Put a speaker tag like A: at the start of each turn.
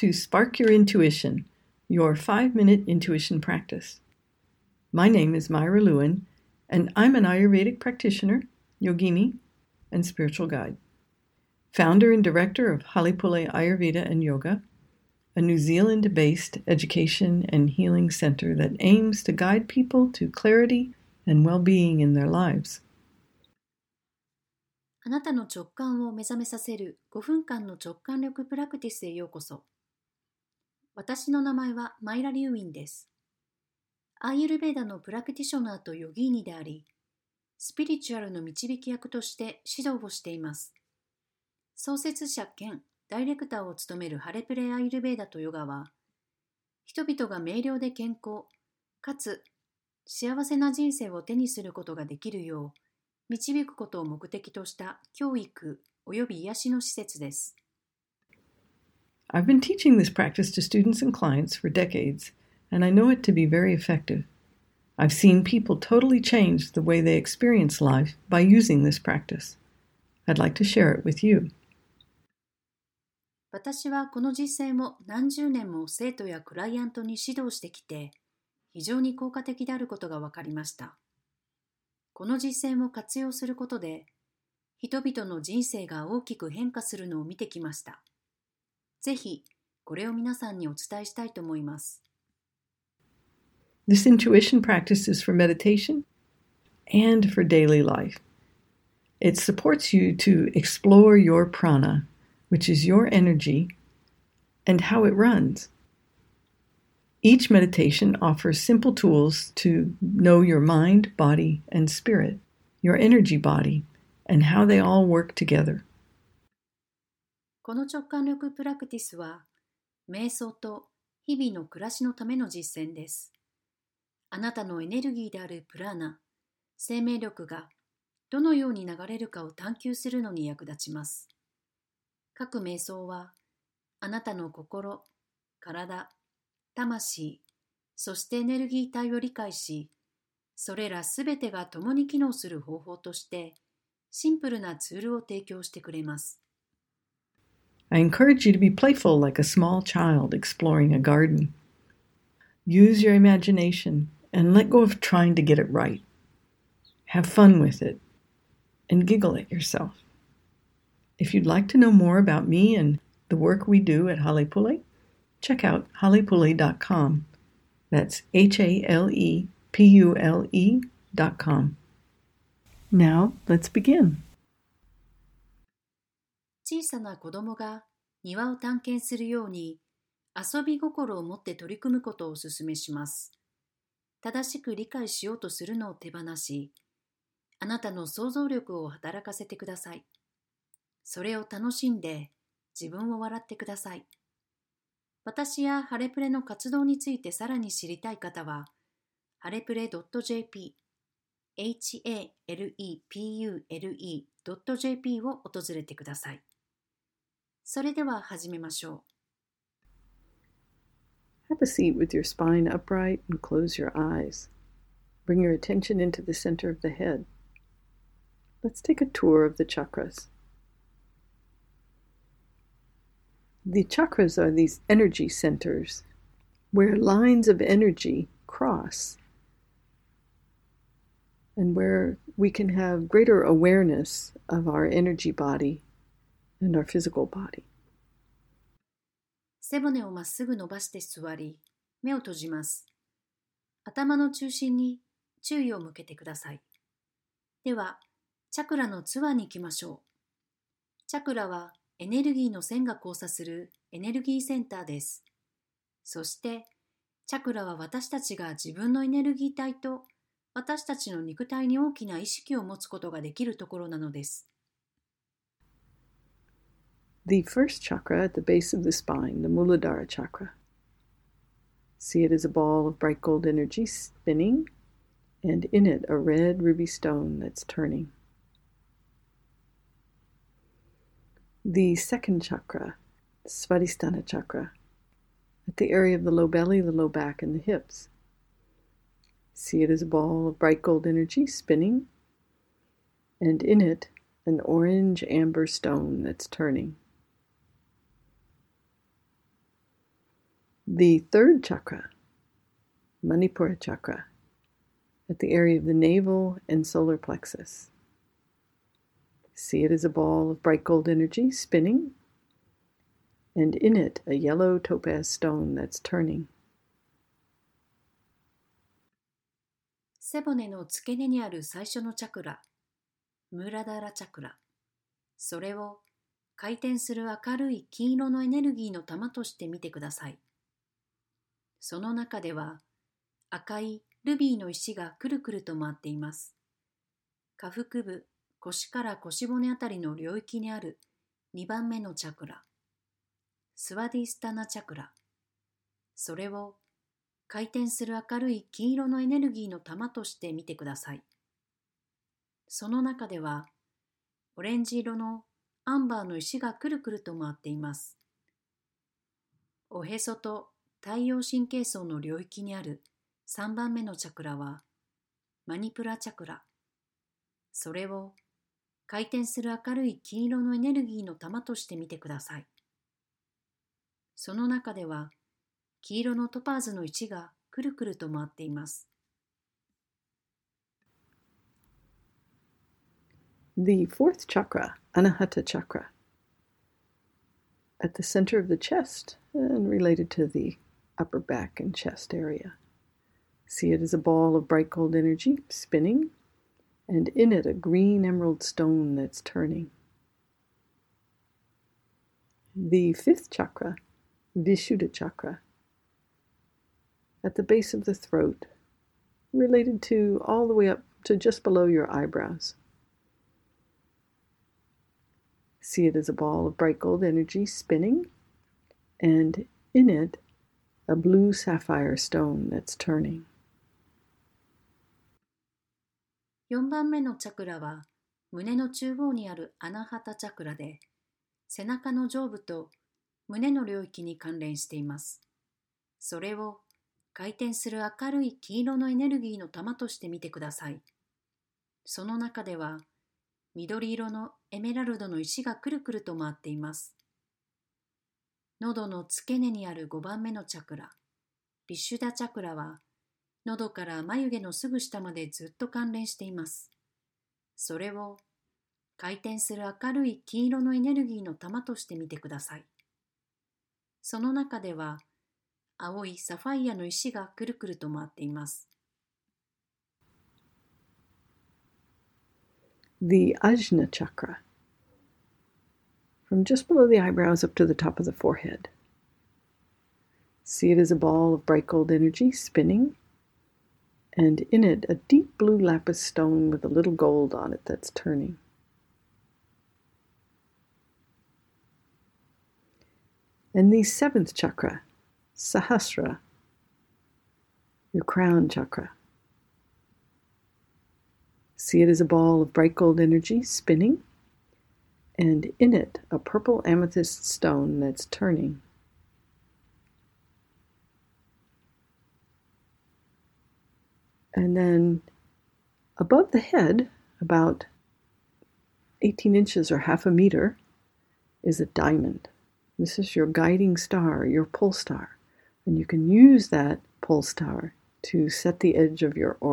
A: to Spark Your Intuition, your five minute intuition practice. My name is Myra Lewin, and I'm an Ayurvedic practitioner, yogini, and spiritual guide. Founder and director of Halipule Ayurveda and Yoga, a New Zealand based education and healing center that aims to guide people to clarity and well being in their lives.
B: あなたの直感を目覚めさせる5分間の直感力プラクティスへようこそ。 私の名前はマイラ・リュウィンです。アーユルベーダのプラクティショナーとヨギーニであり、スピリチュアルの導き役として指導をしています。創設者兼ダイレクターを務めるハレプレアーユルベーダとヨガは、人々が明瞭で健康、かつ幸せな人生を手にすることができるよう、導くことを目的とした教育及び癒しの施設です。
A: I've been teaching this practice to students and clients for decades, and I know it to be very effective. I've seen people totally change the way they experience life by using this practice. I'd like to share it with you.
B: 私はこの実践を何十年も生徒やクライアントに指導してきて、非常に効果的であることが分かりました。この実践を活用することで、人々の人生が大きく変化するのを見てきました。 ぜひ、これを皆さんにお伝えしたいと思います。
A: This intuition practice is for meditation and for daily life. It supports you to explore your prana, which is your energy, and how it runs. Each meditation offers simple tools to know your mind, body, and spirit, your energy body, and how they all work together.
B: この直感力プラクティスは、瞑想と日々の暮らしのための実践です。あなたのエネルギーであるプラーナ、生命力がどのように流れるかを探求するのに役立ちます。各瞑想は、あなたの心、体、魂、そしてエネルギー体を理解し、それらすべてが共に機能する方法として、シンプルなツールを提供してくれます。
A: I encourage you to be playful like a small child exploring a garden. Use your imagination and let go of trying to get it right. Have fun with it and giggle at yourself. If you'd like to know more about me and the work we do at Halepule, check out halepule.com. That's H A L E P U L E.com. Now, let's begin.
B: 小さな子供が庭を探検するように遊び心を持って取り組むことをお勧めします。正しく理解しようとするのを手放し、あなたの想像力を働かせてください。それを楽しんで自分を笑ってください。私やハレプレの活動についてさらに知りたい方は、ハレプレ .jp、halepule.jp を訪れてください。それでは始めましょ
A: う。Have a seat with your spine upright and close your eyes. Bring your attention into the center of the head. Let's take a tour of the chakras. The chakras are these energy centers where lines of energy cross and where we can have greater awareness of our energy body and our physical body.
B: 背骨をまっすぐ伸ばして座り、目を閉じます。頭の中心に注意を向けてください。では、チャクラのツアーに行きましょう。チャクラはエネルギーの線が交差するエネルギーセンターです。そして、チャクラは私たちが自分のエネルギー体と私たちの肉体に大きな意識を持つことができるところなのです。
A: The first chakra at the base of the spine, the Muladhara chakra. See it as a ball of bright gold energy spinning, and in it a red ruby stone that's turning. the second chakra, Svadhisthana chakra, at the area of the low belly, the low back, and the hips. See it as a ball of bright gold energy spinning, and in it, an orange amber stone that's turning. The third chakra, Manipura chakra, at the area of the navel and solar plexus. See it as a ball of bright gold energy spinning, and in it a yellow topaz stone that's turning.
B: 背骨の付け根にある最初のチャクラ、ムラダラチャクラ。それを回転する明るい金色のエネルギーの玉として見てください。その中では赤いルビーの石がくるくると回っています。下腹部、腰から腰骨あたりの領域にある2番目のチャクラ、スワディスタナチャクラ。それを回転する明るい金色のエネルギーの玉として見てください。その中では、オレンジ色のアンバーの石がくるくると回っています。おへそと太陽神経層の領域にある3番目のチャクラは、マニプラチャクラ。それを回転する明るい金色のエネルギーの玉として見てください。その中では、黄色のトパーズの1がくるくると回っています。
A: The fourth chakra, Anahata chakra, at the center of the chest and related to the upper back and chest area. See it as a ball of bright gold energy spinning, and in it a green emerald stone that's turning. The fifth chakra, Vishuddha chakra, at the base of the throat, related to all the way up to just below your eyebrows. See it as a ball of bright gold energy spinning, and in it, a blue sapphire stone that's turning.
B: 4番目のチャクラは胸の中央にあるアナハタチャクラで背中の上部と胸の領域に関連しています。それを回転する明るい黄色のエネルギーの玉として見てください。その中では緑色のエメラルドの石がくるくると回っています。喉の付け根にある5番目のチャクラ、ビシュダチャクラは喉から眉毛のすぐ下までずっと関連しています。それを回転する明るい黄色のエネルギーの玉として見てください。その中では青いサファイアの石がくるくると回っています。
A: The Ajna chakra, from just below the eyebrows up to the top of the forehead. See it as a ball of bright gold energy spinning, and in it a deep blue lapis stone with a little gold on it that's turning. And the seventh chakra, Sahasra, your crown chakra. See it as a ball of bright gold energy spinning, and in it a purple amethyst stone that's turning. And then above the head, about 18 inches or half a meter, is a diamond. This is your guiding star, your pole star. And you can use that pole star to set the edge of your aura.